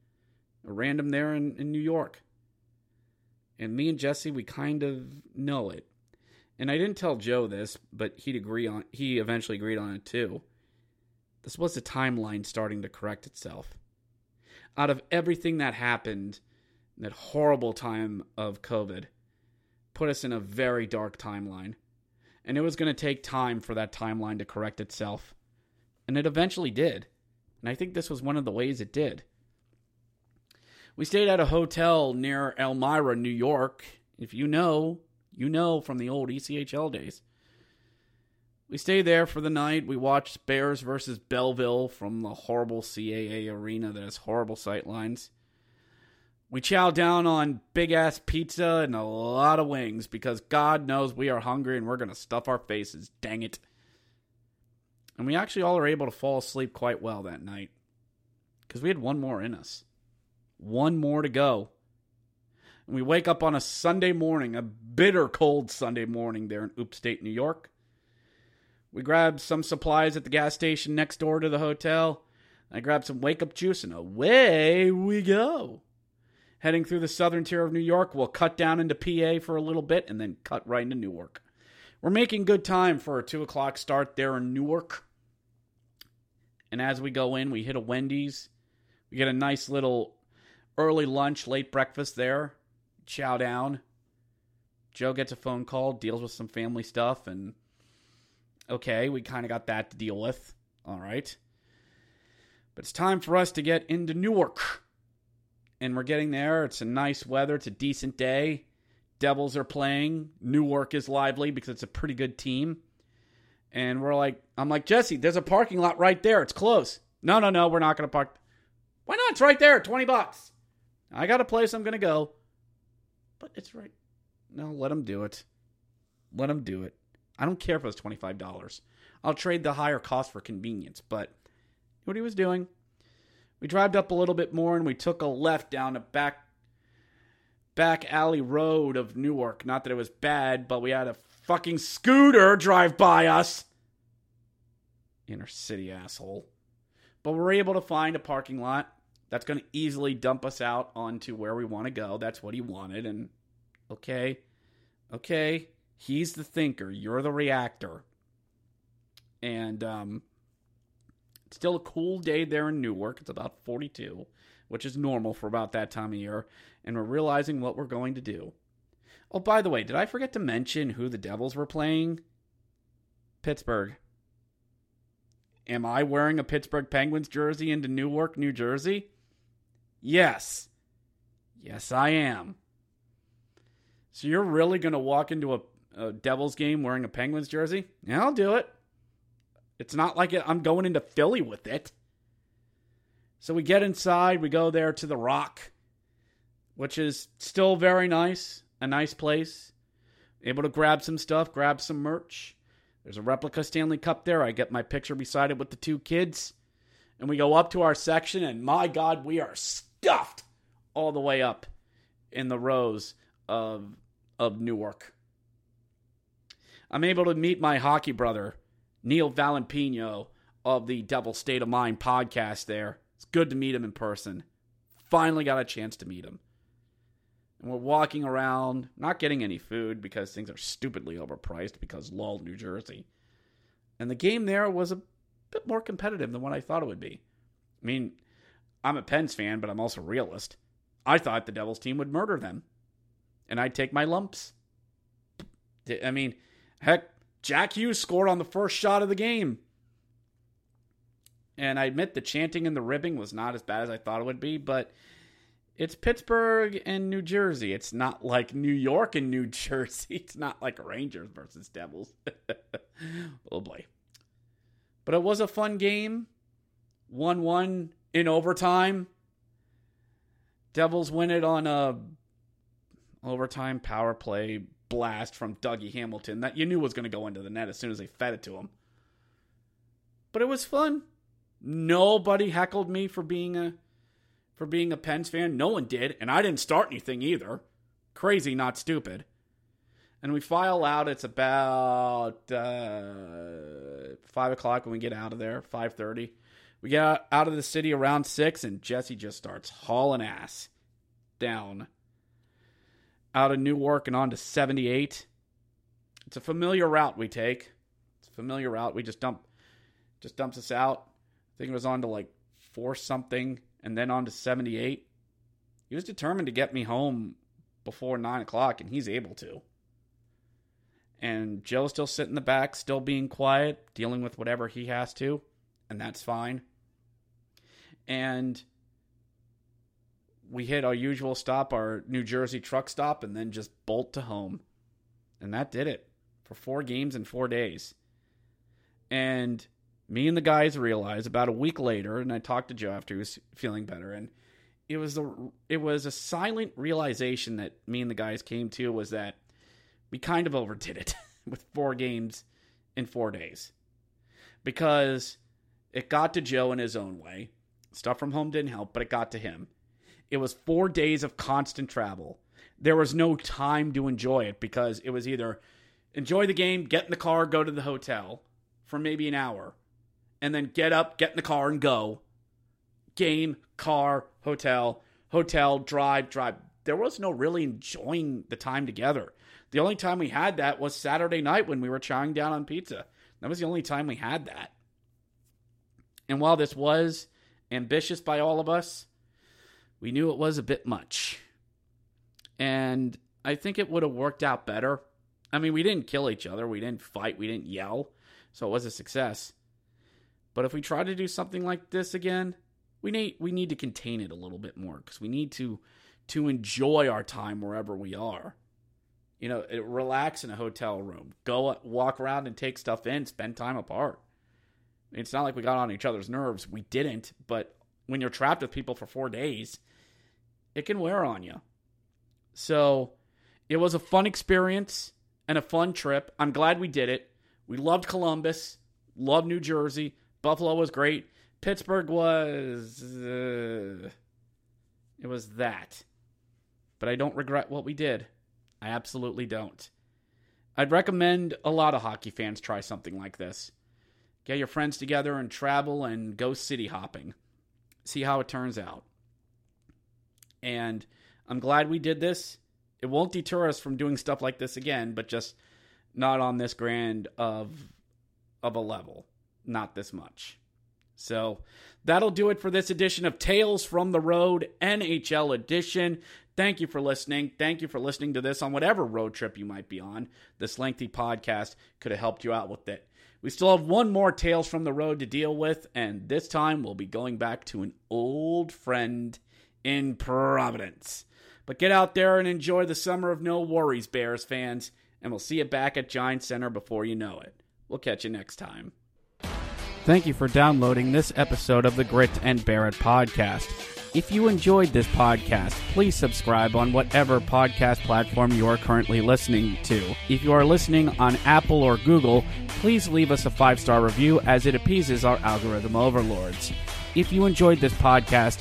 A random there in, in New York. And me and Jesse, we kind of know it. And I didn't tell Joe this, but he'd agree on he eventually agreed on it too. This was the timeline starting to correct itself out of everything that happened, that horrible time of COVID, put us in a very dark timeline. And it was going to take time for that timeline to correct itself. And it eventually did. And I think this was one of the ways it did. We stayed at a hotel near Elmira, New York. If you know, You know from the old ECHL days. We stayed there for the night. We watched Bears versus Belleville from the horrible CAA arena that has horrible sightlines. We chow down on big ass pizza and a lot of wings because God knows we are hungry and we're going to stuff our faces. Dang it. And we actually all are able to fall asleep quite well that night because we had one more in us. One more to go. And we wake up on a Sunday morning, a bitter cold Sunday morning there in upstate New York. We grab some supplies at the gas station next door to the hotel. I grab some wake up juice and away we go. Heading through the southern tier of New York, we'll cut down into PA for a little bit and then cut right into Newark. We're making good time for a 2 o'clock start there in Newark. And as we go in, we hit a Wendy's. We get a nice little early lunch, late breakfast there. Chow down. Joe gets a phone call, deals with some family stuff, and okay, we kind of got that to deal with. All right. But it's time for us to get into Newark. And we're getting there. It's a nice weather. It's a decent day. Devils are playing. Newark is lively because it's a pretty good team. And we're like, I'm like, Jesse, there's a parking lot right there. It's close. No, no, no, we're not going to park. Why not? It's right there. 20 bucks. I got a place I'm going to go. But it's right. No, let them do it. Let them do it. I don't care if it was $25. I'll trade the higher cost for convenience, but what he was doing. We drove up a little bit more and we took a left down a back back alley road of Newark. Not that it was bad, but we had a fucking scooter drive by us. Inner city asshole. But we're able to find a parking lot that's going to easily dump us out onto where we want to go. That's what he wanted. And okay, okay, he's the thinker, you're the reactor. And um, it's still a cool day there in Newark. It's about 42, which is normal for about that time of year. And we're realizing what we're going to do. Oh, by the way, did I forget to mention who the Devils were playing? Pittsburgh. Am I wearing a Pittsburgh Penguins jersey into Newark, New Jersey? Yes. Yes, I am. So you're really going to walk into a, a, Devils game wearing a Penguins jersey? Yeah, I'll do it. It's not like I'm going into Philly with it. So we get inside, we go there to the Rock, which is still very nice, a nice place. Able to grab some stuff, grab some merch. There's a replica Stanley Cup there. I get my picture beside it with the two kids. And we go up to our section, and my God, we are stuffed all the way up in the rows of of Newark. I'm able to meet my hockey brother, Neil Valampino of the Devil State of Mind podcast there. It's good to meet him in person. Finally got a chance to meet him. And we're walking around, not getting any food because things are stupidly overpriced because LOL, New Jersey. And the game there was a bit more competitive than what I thought it would be. I mean, I'm a Pens fan, but I'm also a realist. I thought the Devils team would murder them, and I'd take my lumps. I mean, heck, Jack Hughes scored on the first shot of the game. And I admit the chanting and the ribbing was not as bad as I thought it would be, but it's Pittsburgh and New Jersey. It's not like New York and New Jersey. It's not like Rangers versus Devils. oh boy. But it was a fun game. 1 1 in overtime. Devils win it on a overtime power play blast from Dougie Hamilton that you knew was going to go into the net as soon as they fed it to him. But it was fun. Nobody heckled me for being a for being a Pens fan. No one did, and I didn't start anything either. Crazy, not stupid. And we file out. It's about uh, five o'clock when we get out of there. Five thirty. We get out of the city around six, and Jesse just starts hauling ass down out of Newark and on to 78. It's a familiar route we take. It's a familiar route. We just dump, just dumps us out. I think it was on to like four something, and then on to 78. He was determined to get me home before nine o'clock, and he's able to. And Joe's still sitting in the back, still being quiet, dealing with whatever he has to, and that's fine and we hit our usual stop, our New Jersey truck stop, and then just bolt to home. And that did it for four games in four days. And me and the guys realized about a week later, and I talked to Joe after he was feeling better, and it was a it was a silent realization that me and the guys came to was that we kind of overdid it with four games in four days because it got to Joe in his own way. Stuff from home didn't help, but it got to him. It was four days of constant travel. There was no time to enjoy it because it was either enjoy the game, get in the car, go to the hotel for maybe an hour, and then get up, get in the car, and go. Game, car, hotel, hotel, drive, drive. There was no really enjoying the time together. The only time we had that was Saturday night when we were chowing down on pizza. That was the only time we had that. And while this was ambitious by all of us, we knew it was a bit much. And I think it would have worked out better. I mean, we didn't kill each other, we didn't fight, we didn't yell, so it was a success. But if we try to do something like this again, we need we need to contain it a little bit more because we need to to enjoy our time wherever we are. You know, relax in a hotel room, go walk around and take stuff in, spend time apart. It's not like we got on each other's nerves. We didn't, but when you're trapped with people for four days, it can wear on you. So it was a fun experience and a fun trip. I'm glad we did it. We loved Columbus, loved New Jersey. Buffalo was great. Pittsburgh was. Uh, it was that. But I don't regret what we did. I absolutely don't. I'd recommend a lot of hockey fans try something like this. Get your friends together and travel and go city hopping. See how it turns out. And I'm glad we did this. It won't deter us from doing stuff like this again, but just not on this grand of of a level. Not this much. So that'll do it for this edition of Tales from the Road NHL edition. Thank you for listening. Thank you for listening to this on whatever road trip you might be on. This lengthy podcast could have helped you out with it. We still have one more Tales from the Road to deal with, and this time we'll be going back to an old friend in Providence. But get out there and enjoy the summer of no worries, Bears fans, and we'll see you back at Giant Center before you know it. We'll catch you next time. Thank you for downloading this episode of the Grit and Barrett podcast. If you enjoyed this podcast, please subscribe on whatever podcast platform you are currently listening to. If you are listening on Apple or Google, please leave us a five star review as it appeases our algorithm overlords. If you enjoyed this podcast,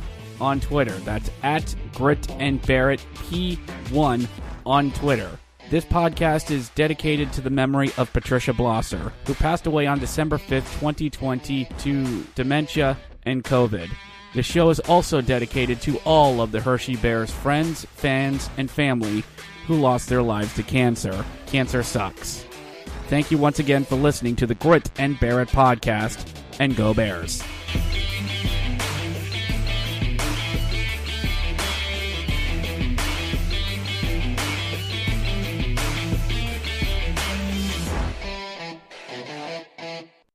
on Twitter. That's at Grin and Bear It P1 on Twitter. This podcast is dedicated to the memory of Patricia Blosser, who passed away on December 5th, 2020, to dementia and COVID. The show is also dedicated to all of the Hershey Bears friends, fans, and family who lost their lives to cancer. Cancer sucks. Thank you once again for listening to the Grin and Bear It podcast, and go Bears.